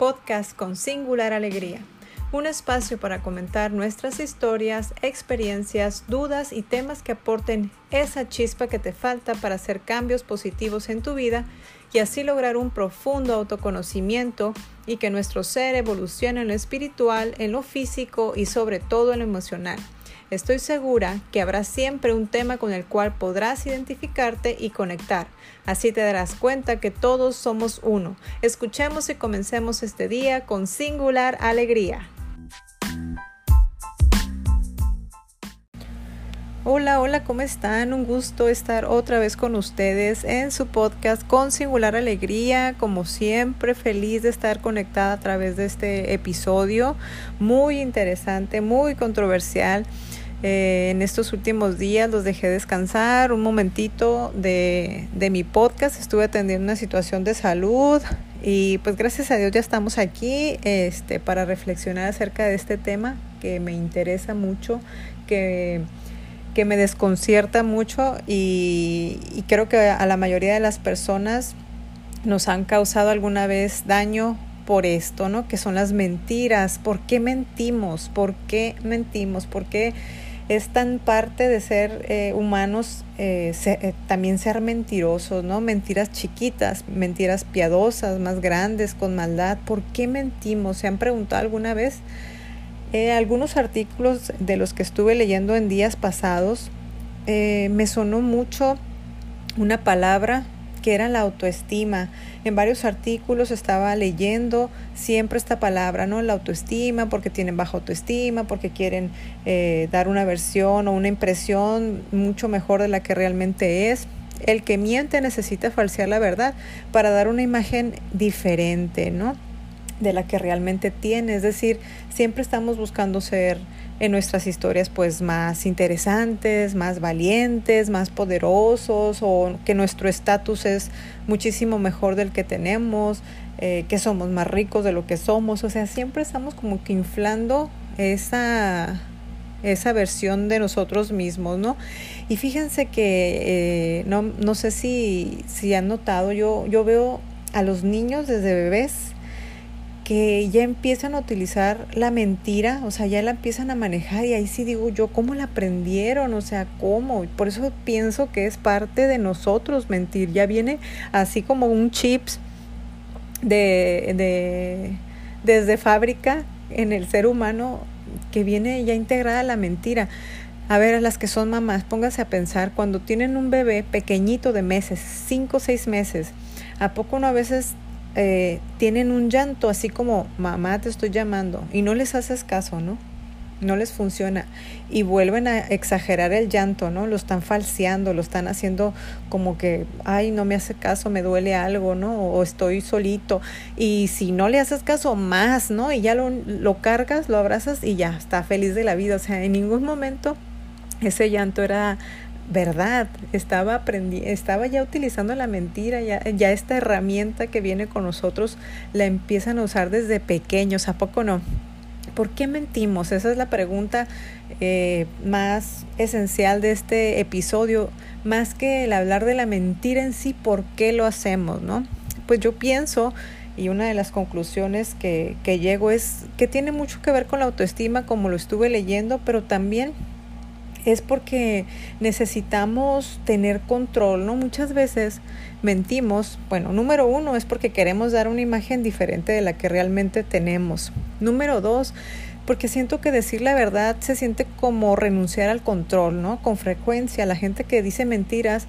podcast con singular alegría. Un espacio para comentar nuestras historias, experiencias, dudas y temas que aporten esa chispa que te falta para hacer cambios positivos en tu vida y así lograr un profundo autoconocimiento y que nuestro ser evolucione en lo espiritual, en lo físico y sobre todo en lo emocional. Estoy segura que habrá siempre un tema con el cual podrás identificarte y conectar. Así te darás cuenta que todos somos uno. Escuchemos y comencemos este día con singular alegría. Hola, hola, ¿cómo están? Un gusto estar otra vez con ustedes en su podcast con singular alegría, como siempre, feliz de estar conectada a través de este episodio muy interesante, muy controversial. Eh, en estos últimos días los dejé descansar un momentito de, de mi podcast. Estuve atendiendo una situación de salud y pues gracias a Dios ya estamos aquí este, para reflexionar acerca de este tema que me interesa mucho, que, que me desconcierta mucho y, y creo que a la mayoría de las personas nos han causado alguna vez daño por esto, ¿no? Que son las mentiras. ¿Por qué mentimos? ¿Por qué mentimos? ¿Por qué es tan parte de ser eh, humanos eh, eh, también ser mentirosos, ¿no? Mentiras chiquitas, mentiras piadosas, más grandes, con maldad. ¿Por qué mentimos? ¿Se han preguntado alguna vez? algunos artículos de los que estuve leyendo en días pasados, me sonó mucho una palabra que era la autoestima. En varios artículos estaba leyendo siempre esta palabra, ¿no? La autoestima, porque tienen baja autoestima, porque quieren eh, dar una versión o una impresión mucho mejor de la que realmente es. El que miente necesita falsear la verdad para dar una imagen diferente, ¿no? De la que realmente tiene. Es decir, siempre estamos buscando ser en nuestras historias pues más interesantes, más valientes, más poderosos o que nuestro estatus es muchísimo mejor del que tenemos, eh, que somos más ricos de lo que somos, o sea, siempre estamos como que inflando esa esa versión de nosotros mismos, ¿no? Y fíjense que eh, no, no sé si, si han notado, yo, yo veo a los niños desde bebés que ya empiezan a utilizar la mentira, o sea, ya la empiezan a manejar y ahí sí digo yo, ¿cómo la aprendieron? O sea, ¿cómo? Por eso pienso que es parte de nosotros mentir, ya viene así como un chips de, de desde fábrica en el ser humano que viene ya integrada la mentira. A ver, a las que son mamás, pónganse a pensar, cuando tienen un bebé pequeñito de meses, cinco o seis meses, ¿a poco no a veces eh, tienen un llanto así como, mamá, te estoy llamando, y no les haces caso, ¿no? No les funciona. Y vuelven a exagerar el llanto, ¿no? Lo están falseando, lo están haciendo como que, ay, no me hace caso, me duele algo, ¿no? O estoy solito. Y si no le haces caso, más, ¿no? Y ya lo, lo cargas, lo abrazas y ya está feliz de la vida. O sea, en ningún momento ese llanto era verdad, estaba aprendi estaba ya utilizando la mentira, ya, esta herramienta que viene con nosotros la empiezan a usar desde pequeños, ¿a poco no? ¿Por qué mentimos? Esa es la pregunta eh, más esencial de este episodio, más que el hablar de la mentira en sí, ¿por qué lo hacemos? ¿no? Pues yo pienso, y una de las conclusiones que, que llego es que tiene mucho que ver con la autoestima, como lo estuve leyendo, pero también es porque necesitamos tener control, ¿no? Muchas veces mentimos, bueno, número uno es porque queremos dar una imagen diferente de la que realmente tenemos. Número dos, porque siento que decir la verdad se siente como renunciar al control, ¿no? Con frecuencia la gente que dice mentiras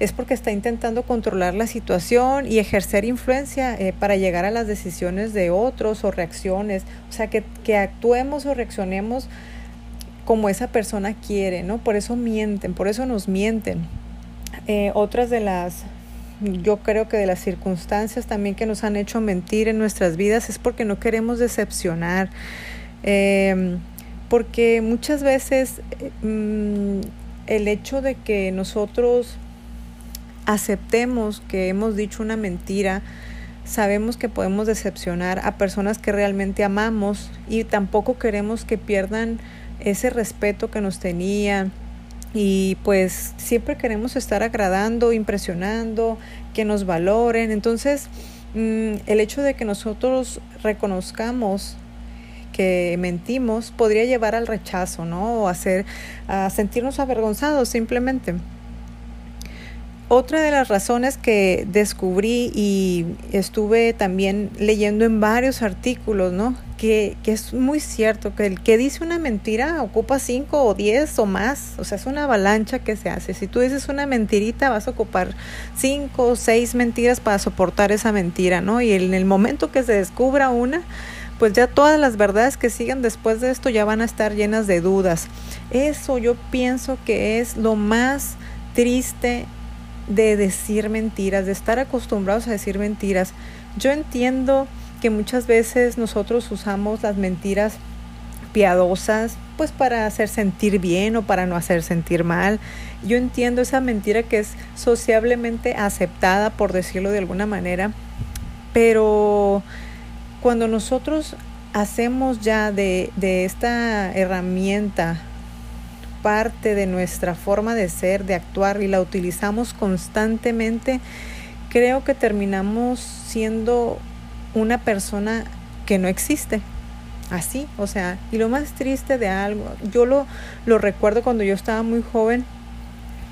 es porque está intentando controlar la situación y ejercer influencia eh, para llegar a las decisiones de otros o reacciones, o sea, que, que actuemos o reaccionemos como esa persona quiere, ¿no? Por eso mienten, por eso nos mienten. Eh, otras de las, yo creo que de las circunstancias también que nos han hecho mentir en nuestras vidas es porque no queremos decepcionar. Eh, porque muchas veces mm, el hecho de que nosotros aceptemos que hemos dicho una mentira, sabemos que podemos decepcionar a personas que realmente amamos y tampoco queremos que pierdan ese respeto que nos tenían y pues siempre queremos estar agradando, impresionando, que nos valoren. Entonces mm, el hecho de que nosotros reconozcamos que mentimos podría llevar al rechazo, ¿no? O hacer, a sentirnos avergonzados simplemente. Otra de las razones que descubrí y estuve también leyendo en varios artículos, ¿no? Que, es muy cierto, que el que dice una mentira ocupa cinco o diez o más, o sea, es una avalancha que se hace. Si tú dices una mentirita, vas a ocupar cinco o seis mentiras para soportar esa mentira, ¿no? Y en el momento que se descubra una, pues ya todas las verdades que sigan después de esto ya van a estar llenas de dudas. Eso yo pienso que es lo más triste de decir mentiras, de estar acostumbrados a decir mentiras. Yo entiendo que muchas veces nosotros usamos las mentiras piadosas, pues para hacer sentir bien o para no hacer sentir mal. Yo entiendo esa mentira que es sociablemente aceptada, por decirlo de alguna manera, pero cuando nosotros hacemos ya de, de esta herramienta parte de nuestra forma de ser, de actuar y la utilizamos constantemente, creo que terminamos siendo una persona que no existe. Así, o sea, y lo más triste de algo, yo lo, lo recuerdo cuando yo estaba muy joven,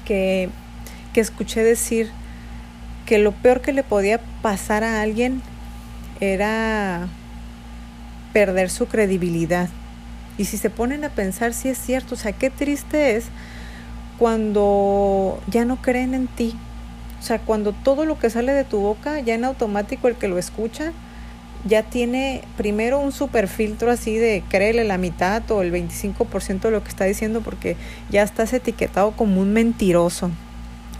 que, que escuché decir que lo peor que le podía pasar a alguien era perder su credibilidad. Y si se ponen a pensar, si es cierto, o sea, qué triste es cuando ya no creen en ti. O sea, cuando todo lo que sale de tu boca, ya en automático el que lo escucha, ya tiene primero un super filtro así de créele la mitad o el 25% de lo que está diciendo porque ya estás etiquetado como un mentiroso.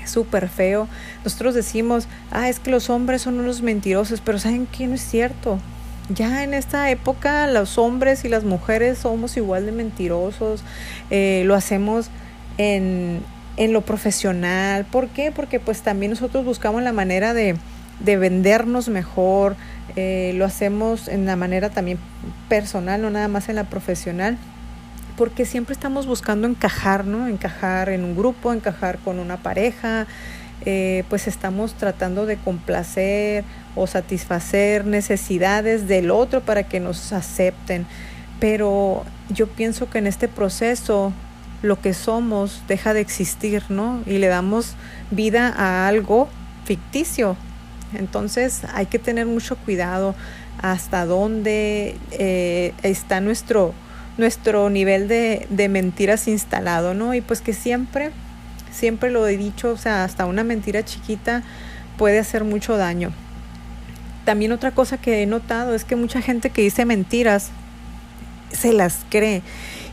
Es súper feo. Nosotros decimos, ah, es que los hombres son unos mentirosos, pero ¿saben qué? No es cierto ya en esta época los hombres y las mujeres somos igual de mentirosos, eh, lo hacemos en, en, lo profesional. ¿Por qué? Porque pues también nosotros buscamos la manera de, de vendernos mejor, eh, lo hacemos en la manera también personal, no nada más en la profesional porque siempre estamos buscando encajar, ¿no? Encajar en un grupo, encajar con una pareja, eh, pues estamos tratando de complacer o satisfacer necesidades del otro para que nos acepten. Pero yo pienso que en este proceso lo que somos deja de existir, ¿no? Y le damos vida a algo ficticio. Entonces hay que tener mucho cuidado hasta dónde eh, está nuestro, nuestro nivel de, de mentiras instalado, ¿no? Y pues que siempre Siempre lo he dicho, o sea, hasta una mentira chiquita puede hacer mucho daño. También otra cosa que he notado es que mucha gente que dice mentiras se las cree.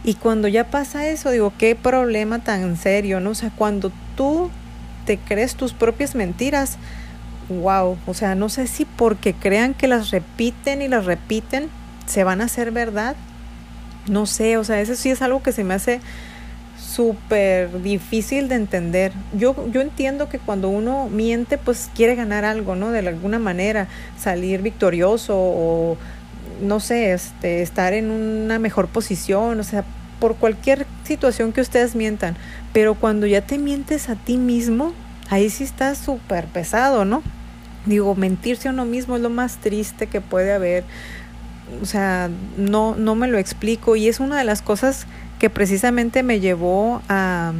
Y cuando ya pasa eso, digo, qué problema tan serio, ¿no? O sea, cuando tú te crees tus propias mentiras, wow, o sea, no sé si porque crean que las repiten y las repiten, se van a hacer verdad. No sé, o sea, eso sí es algo que se me hace súper difícil de entender. Yo, yo entiendo que cuando uno miente, pues quiere ganar algo, ¿no? De alguna manera, salir victorioso o, no sé, este, estar en una mejor posición, o sea, por cualquier situación que ustedes mientan. Pero cuando ya te mientes a ti mismo, ahí sí está súper pesado, ¿no? Digo, mentirse a uno mismo es lo más triste que puede haber. O sea, no, no me lo explico y es una de las cosas que precisamente me llevó a,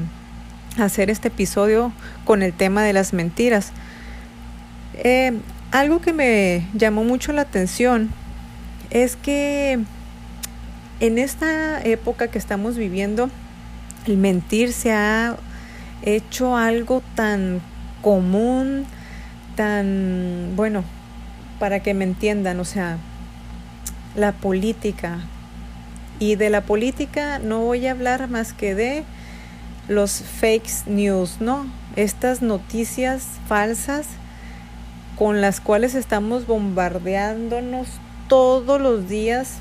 hacer este episodio con el tema de las mentiras. Eh, algo que me llamó mucho la atención es que en esta época que estamos viviendo, el mentir se ha hecho algo tan común, tan, bueno, para que me entiendan, o sea, la política, y de la política no voy a hablar más que de los fake news, ¿no? Estas noticias falsas con las cuales estamos bombardeándonos todos los días,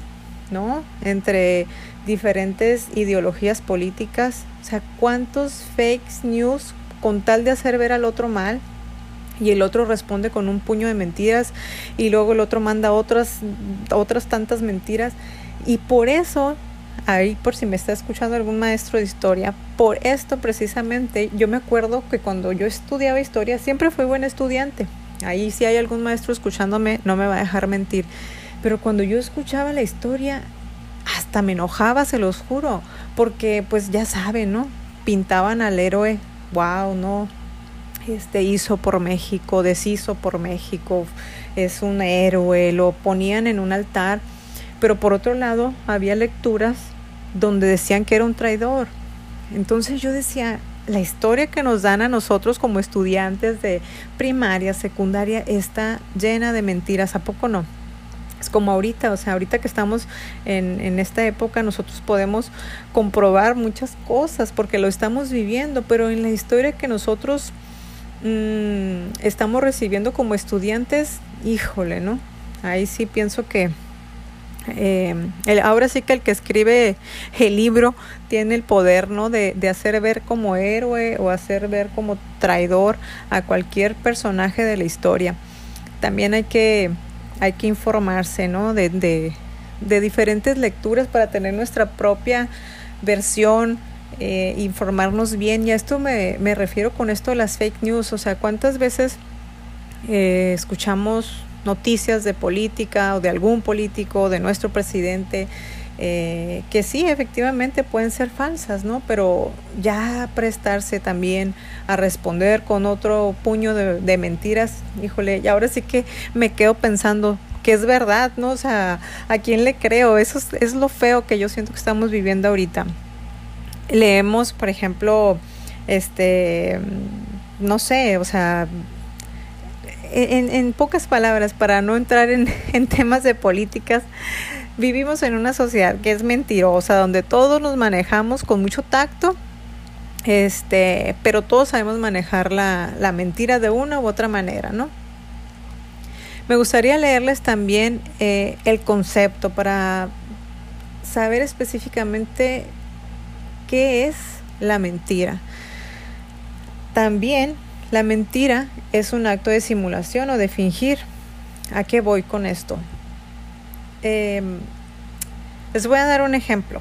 ¿no? Entre diferentes ideologías políticas. O sea, ¿cuántos fake news con tal de hacer ver al otro mal? Y el otro responde con un puño de mentiras y luego el otro manda otras, otras tantas mentiras y por eso, ahí por si me está escuchando algún maestro de historia, por esto precisamente yo me acuerdo que cuando yo estudiaba historia siempre fui buen estudiante. Ahí si hay algún maestro escuchándome, no me va a dejar mentir. Pero cuando yo escuchaba la historia, hasta me enojaba, se los juro, porque pues ya saben, ¿no? Pintaban al héroe, wow, ¿no? Este hizo por México, deshizo por México, es un héroe, lo ponían en un altar, pero por otro lado había lecturas donde decían que era un traidor. Entonces yo decía, la historia que nos dan a nosotros como estudiantes de primaria, secundaria, está llena de mentiras, ¿a poco no? Es como ahorita, o sea, ahorita que estamos en, en esta época, nosotros podemos comprobar muchas cosas porque lo estamos viviendo, pero en la historia que nosotros mmm, estamos recibiendo como estudiantes, híjole, ¿no? Ahí sí pienso que eh, el, ahora sí que el que escribe el libro tiene el poder ¿no? de, de, hacer ver como héroe o hacer ver como traidor a cualquier personaje de la historia. También hay que, hay que informarse ¿no? de, de, de diferentes lecturas para tener nuestra propia versión, eh, informarnos bien. Y a esto me, me refiero con esto de las fake news. O sea, ¿cuántas veces eh, escuchamos noticias de política o de algún político, de nuestro presidente, eh, que sí, efectivamente pueden ser falsas, ¿no? Pero ya prestarse también a responder con otro puño de, de mentiras, híjole, y ahora sí que me quedo pensando que es verdad, ¿no? O sea, ¿a quién le creo? Eso es, es lo feo que yo siento que estamos viviendo ahorita. Leemos, por ejemplo, este, no sé, o sea, en, en, pocas palabras, para no entrar en, en, temas de políticas, vivimos en una sociedad que es mentirosa, donde todos nos manejamos con mucho tacto, este, pero todos sabemos manejar la, la mentira de una u otra manera, ¿no? Me gustaría leerles también eh, el concepto para saber específicamente qué es la mentira. También la mentira es un acto de simulación o de fingir. ¿A qué voy con esto? Eh, les voy a dar un ejemplo.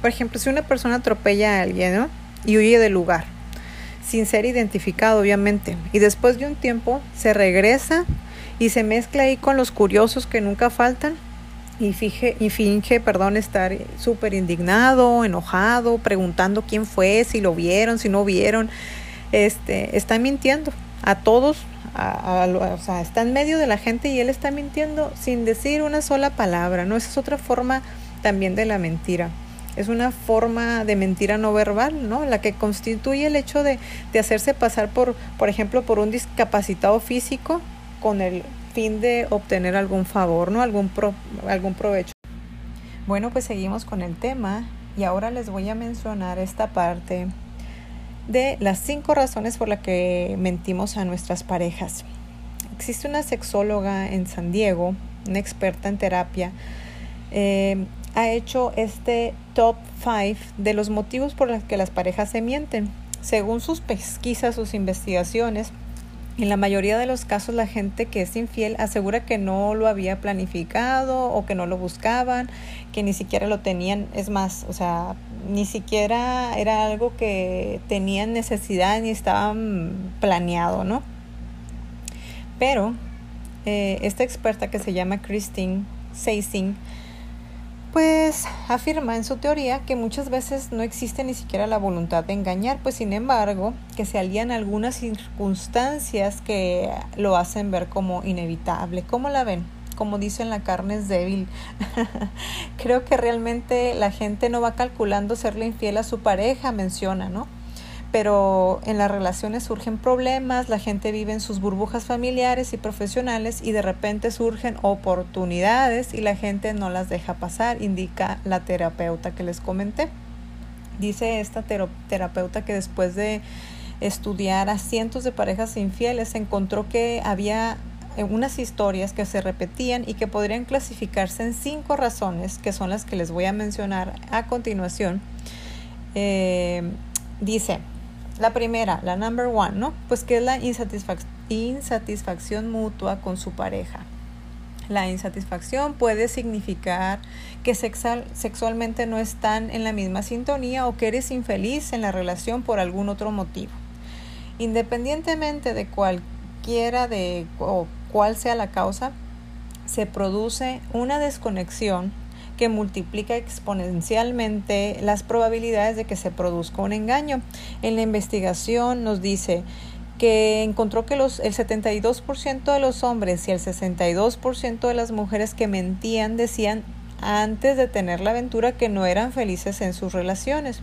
Por ejemplo, si una persona atropella a alguien y huye del lugar, sin ser identificado obviamente, y después de un tiempo se regresa y se mezcla ahí con los curiosos que nunca faltan y, fije, y finge, perdón, estar súper indignado, enojado, preguntando quién fue, si lo vieron, si no vieron este, está mintiendo a todos, a, a, o sea, está en medio de la gente y él está mintiendo sin decir una sola palabra, ¿no? Esa es otra forma también de la mentira. Es una forma de mentira no verbal, ¿no? La que constituye el hecho de, de hacerse pasar por, por ejemplo, por un discapacitado físico con el fin de obtener algún favor, ¿no? Algún, pro, algún provecho. Bueno, pues seguimos con el tema y ahora les voy a mencionar esta parte de las cinco razones por las que mentimos a nuestras parejas. Existe una sexóloga en San Diego, una experta en terapia, eh, ha hecho este top 5 de los motivos por los que las parejas se mienten. Según sus pesquisas, sus investigaciones, en la mayoría de los casos la gente que es infiel asegura que no lo había planificado o que no lo buscaban, que ni siquiera lo tenían, es más, o sea, ni siquiera era algo que tenían necesidad ni estaban planeado, ¿no? Pero eh, esta experta que se llama Christine Seising, pues afirma en su teoría que muchas veces no existe ni siquiera la voluntad de engañar, pues sin embargo que se alían algunas circunstancias que lo hacen ver como inevitable. ¿Cómo la ven? Como dicen, la carne es débil. Creo que realmente la gente no va calculando serle infiel a su pareja, menciona, ¿no? Pero en las relaciones surgen problemas, la gente vive en sus burbujas familiares y profesionales y de repente surgen oportunidades y la gente no las deja pasar, indica la terapeuta que les comenté. Dice esta terapeuta que después de estudiar a cientos de parejas infieles encontró que había eh, unas historias que se repetían y que podrían clasificarse en cinco razones, que son las que les voy a mencionar a continuación. Eh, dice, la primera, la number one, ¿no? Pues que es la insatisfac insatisfacción mutua con su pareja. La insatisfacción puede significar que sexual, sexualmente no están en la misma sintonía o que eres infeliz en la relación por algún otro motivo. Independientemente de cualquiera de o cuál sea la causa, se produce una desconexión que multiplica exponencialmente las probabilidades de que se produzca un engaño. En la investigación nos dice que encontró que los, el 72% de los hombres y el 62% de las mujeres que mentían decían antes de tener la aventura que no eran felices en sus relaciones.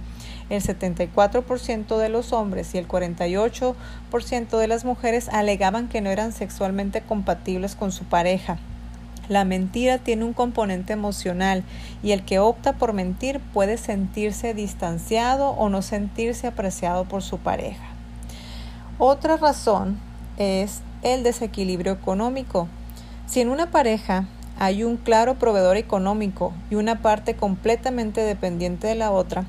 El 74% de los hombres y el 48% de las mujeres alegaban que no eran sexualmente compatibles con su pareja. La mentira tiene un componente emocional y el que opta por mentir puede sentirse distanciado o no sentirse apreciado por su pareja. Otra razón es el desequilibrio económico. Si en una pareja hay un claro proveedor económico y una parte completamente dependiente de la otra,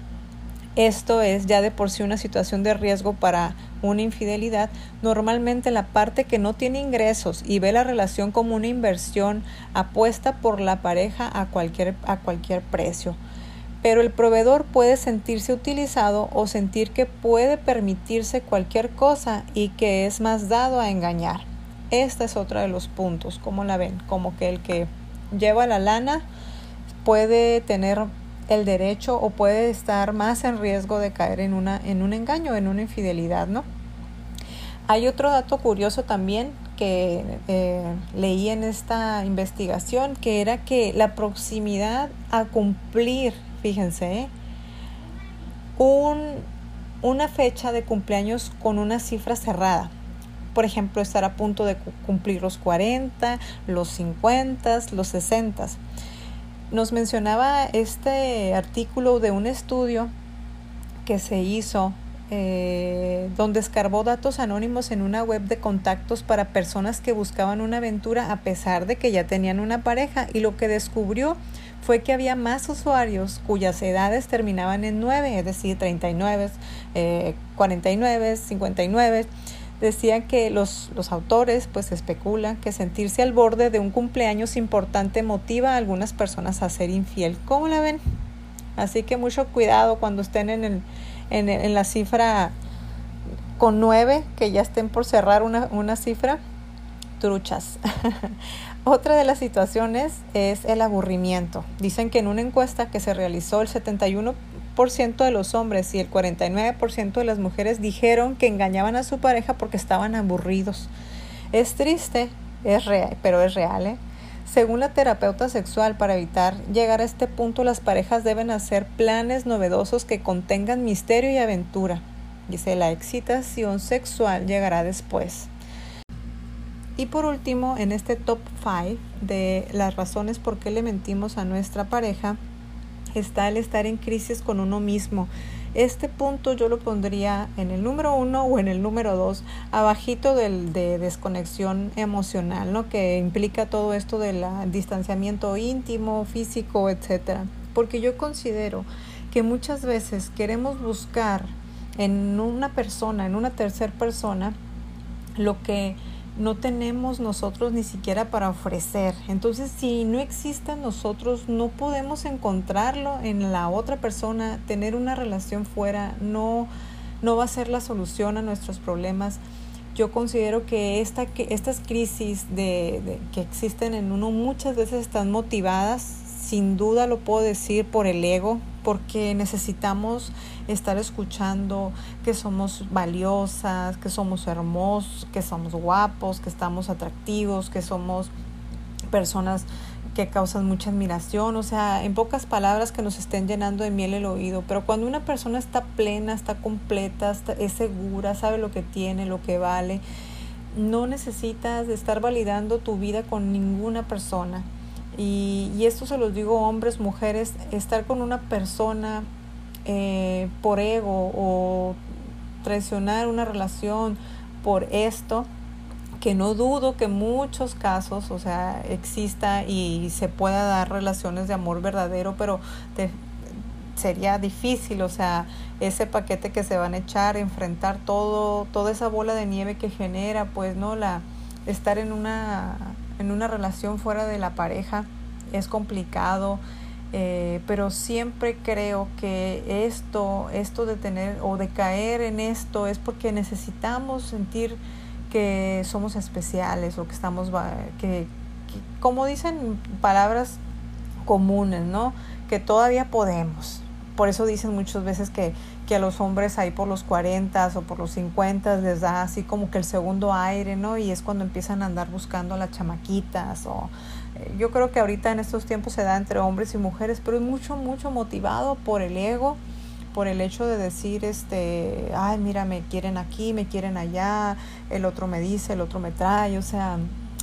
esto es ya de por sí una situación de riesgo para una infidelidad. Normalmente la parte que no tiene ingresos y ve la relación como una inversión apuesta por la pareja a cualquier, a cualquier precio. Pero el proveedor puede sentirse utilizado o sentir que puede permitirse cualquier cosa y que es más dado a engañar. Este es otro de los puntos, ¿cómo la ven? Como que el que lleva la lana puede tener el derecho o puede estar más en riesgo de caer en, una, en un engaño, en una infidelidad, ¿no? Hay otro dato curioso también que eh, leí en esta investigación, que era que la proximidad a cumplir, fíjense, un, una fecha de cumpleaños con una cifra cerrada. Por ejemplo, estar a punto de cumplir los 40, los 50, los 60 nos mencionaba este artículo de un estudio que se hizo eh, donde escarbó datos anónimos en una web de contactos para personas que buscaban una aventura a pesar de que ya tenían una pareja. Y lo que descubrió fue que había más usuarios cuyas edades terminaban en 9, es decir, 39, eh, 49, 59 decían que los, los autores pues especulan que sentirse al borde de un cumpleaños importante motiva a algunas personas a ser infiel. ¿Cómo la ven? Así que mucho cuidado cuando estén en, el, en, en la cifra con nueve, que ya estén por cerrar una, una cifra, truchas. Otra de las situaciones es el aburrimiento. Dicen que en una encuesta que se realizó el 71 de los hombres y el 49% de las mujeres dijeron que engañaban a su pareja porque estaban aburridos. Es triste, es real, pero es real. ¿eh? Según la terapeuta sexual, para evitar llegar a este punto, las parejas deben hacer planes novedosos que contengan misterio y aventura. Dice, la excitación sexual llegará después. Y por último, en este top 5 de las razones por qué le mentimos a nuestra pareja, está el estar en crisis con uno mismo. Este punto yo lo pondría en el número uno o en el número dos, abajito del de desconexión emocional, ¿no? Que implica todo esto del distanciamiento íntimo, físico, etcétera. Porque yo considero que muchas veces queremos buscar en una persona, en una tercera persona, lo que no tenemos nosotros ni siquiera para ofrecer. Entonces, si no existe en nosotros, no podemos encontrarlo en la otra persona, tener una relación fuera no, no va a ser la solución a nuestros problemas. Yo considero que, esta, que estas crisis de, que existen en uno muchas veces están motivadas, sin duda lo puedo decir, por el ego, porque necesitamos estar escuchando que somos valiosas, que somos hermosos, que somos guapos, que estamos atractivos, que somos personas que causan mucha admiración, o sea, en pocas palabras que nos estén llenando de miel el oído, pero cuando una persona está plena, está completa, es segura, sabe lo que tiene, lo que vale, no necesitas estar validando tu vida con ninguna persona. Y, esto se los digo hombres, mujeres, estar con una persona eh, por ego o traicionar una relación por esto, que no dudo que muchos casos, o sea, exista y se pueda dar relaciones de amor verdadero, pero sería difícil, o sea, ese paquete que se van a echar, enfrentar todo, toda esa bola de nieve que genera, pues, ¿no? La, estar en una en una relación fuera de la pareja es complicado, eh, pero siempre creo que esto, esto de tener o de caer en esto es porque necesitamos sentir que somos especiales o que estamos, que, como dicen palabras comunes, ¿no? Que todavía podemos. Por eso dicen muchas veces que, que a los hombres ahí por los 40 o por los 50 les da así como que el segundo aire, ¿no? Y es cuando empiezan a andar buscando las chamaquitas o eh, yo creo que ahorita en estos tiempos se da entre hombres y mujeres, pero es mucho, mucho motivado por el ego por el hecho de decir, este, ay, mira, me quieren aquí, me quieren allá, el otro me dice, el otro me trae, o sea,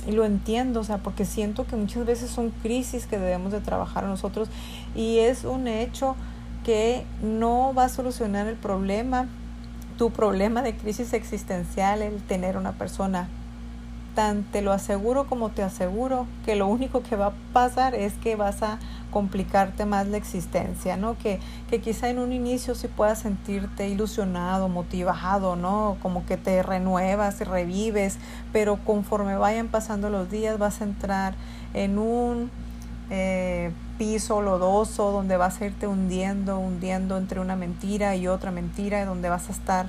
y lo entiendo, o sea, porque siento que muchas veces son crisis que debemos de trabajar nosotros y es un hecho que no va a solucionar el problema, tu problema de crisis existencial, el tener una persona tan te lo aseguro como te aseguro que lo único que va a pasar es que vas a complicarte más la existencia, ¿no? Que, que quizá en un inicio sí puedas sentirte ilusionado, motivado, ¿no? Como que te renuevas y revives, pero conforme vayan pasando los días vas a entrar en un eh, piso lodoso donde vas a irte hundiendo, hundiendo entre una mentira y otra mentira, donde vas a estar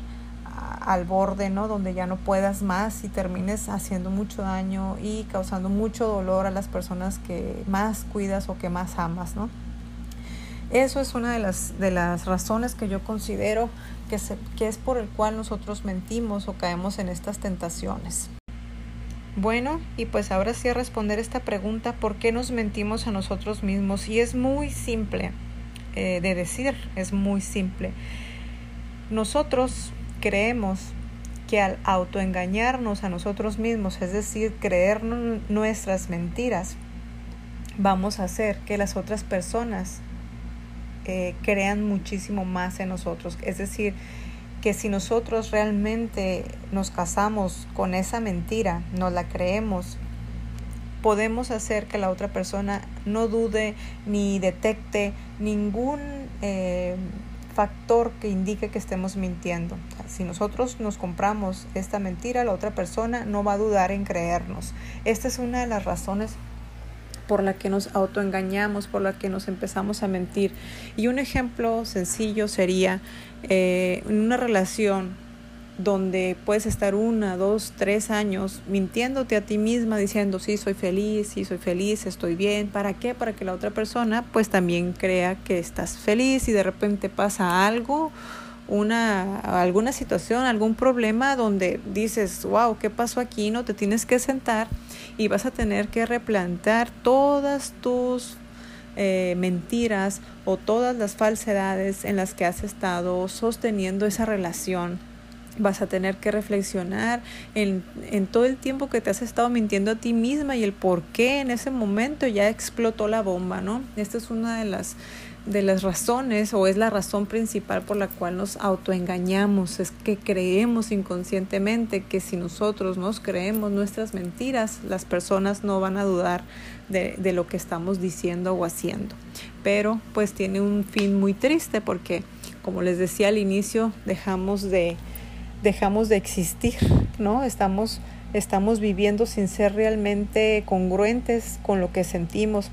al borde, ¿no? Donde ya no puedas más y termines haciendo mucho daño y causando mucho dolor a las personas que más cuidas o que más amas, ¿no? Eso es una de las, de las razones que yo considero que, se, que es por el cual nosotros mentimos o caemos en estas tentaciones. Bueno, y pues ahora sí a responder esta pregunta, ¿por qué nos mentimos a nosotros mismos? Y es muy simple eh, de decir, es muy simple. Nosotros creemos que al autoengañarnos a nosotros mismos, es decir, creernos nuestras mentiras, vamos a hacer que las otras personas eh, crean muchísimo más en nosotros. Es decir, que si nosotros realmente nos casamos con esa mentira, nos la creemos, podemos hacer que la otra persona no dude ni detecte ningún eh, factor que indique que estemos mintiendo. si nosotros nos compramos esta mentira, la otra persona no va a dudar en creernos. Esta es una de las razones por la que nos autoengañamos, por la que nos empezamos a mentir. Y un ejemplo sencillo sería eh, una relación donde puedes estar una, dos, tres años mintiéndote a ti misma diciendo sí soy feliz, sí soy feliz, estoy bien. ¿Para qué? Para que la otra persona pues también crea que estás feliz y de repente pasa algo, una, alguna situación, algún problema donde dices, wow, ¿qué pasó aquí? No te tienes que sentar y vas a tener que replantar todas tus eh, mentiras o todas las falsedades en las que has estado sosteniendo esa relación vas a tener que reflexionar en, en, todo el tiempo que te has estado mintiendo a ti misma y el por qué en ese momento ya explotó la bomba, ¿no? Esta es una de las, de las razones o es la razón principal por la cual nos autoengañamos, es que creemos inconscientemente que si nosotros nos creemos nuestras mentiras, las personas no van a dudar de, de lo que estamos diciendo o haciendo. Pero pues tiene un fin muy triste porque, como les decía al inicio, dejamos de dejamos de existir, ¿no? Estamos, estamos viviendo sin ser realmente congruentes con lo que sentimos.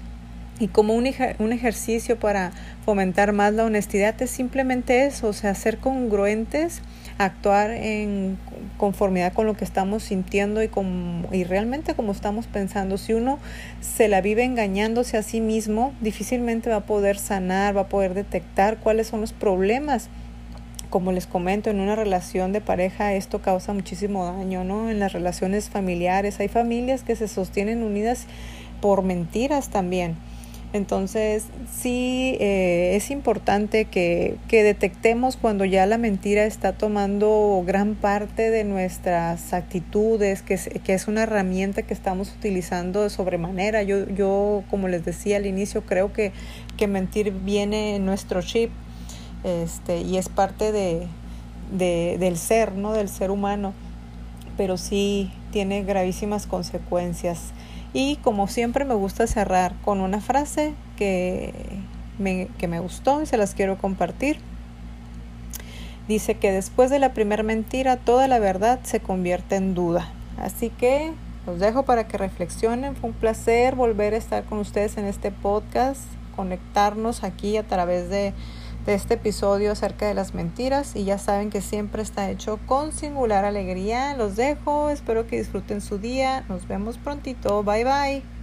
Y como un, un ejercicio para fomentar más la honestidad es simplemente eso, o sea, ser congruentes, actuar en conformidad con lo que estamos sintiendo y, con, y realmente como estamos pensando. Si uno se la vive engañándose a sí mismo, difícilmente va a poder sanar, va a poder detectar cuáles son los problemas como les comento, en una relación de pareja esto causa muchísimo daño, ¿no? En las relaciones familiares hay familias que se sostienen unidas por mentiras también. Entonces, sí eh, es importante que, que, detectemos cuando ya la mentira está tomando gran parte de nuestras actitudes, que es, que es una herramienta que estamos utilizando de sobremanera. Yo, yo, como les decía al inicio, creo que, que mentir viene en nuestro chip este, y es parte de, del ser, ¿no? Del ser humano, pero sí tiene gravísimas consecuencias. Y como siempre me gusta cerrar con una frase que me, que me gustó y se las quiero compartir. Dice que después de la primera mentira toda la verdad se convierte en duda. Así que los dejo para que reflexionen. Fue un placer volver a estar con ustedes en este podcast, conectarnos aquí a través de de este episodio acerca de las mentiras y ya saben que siempre está hecho con singular alegría. Los dejo, espero que disfruten su día. Nos vemos prontito. Bye bye.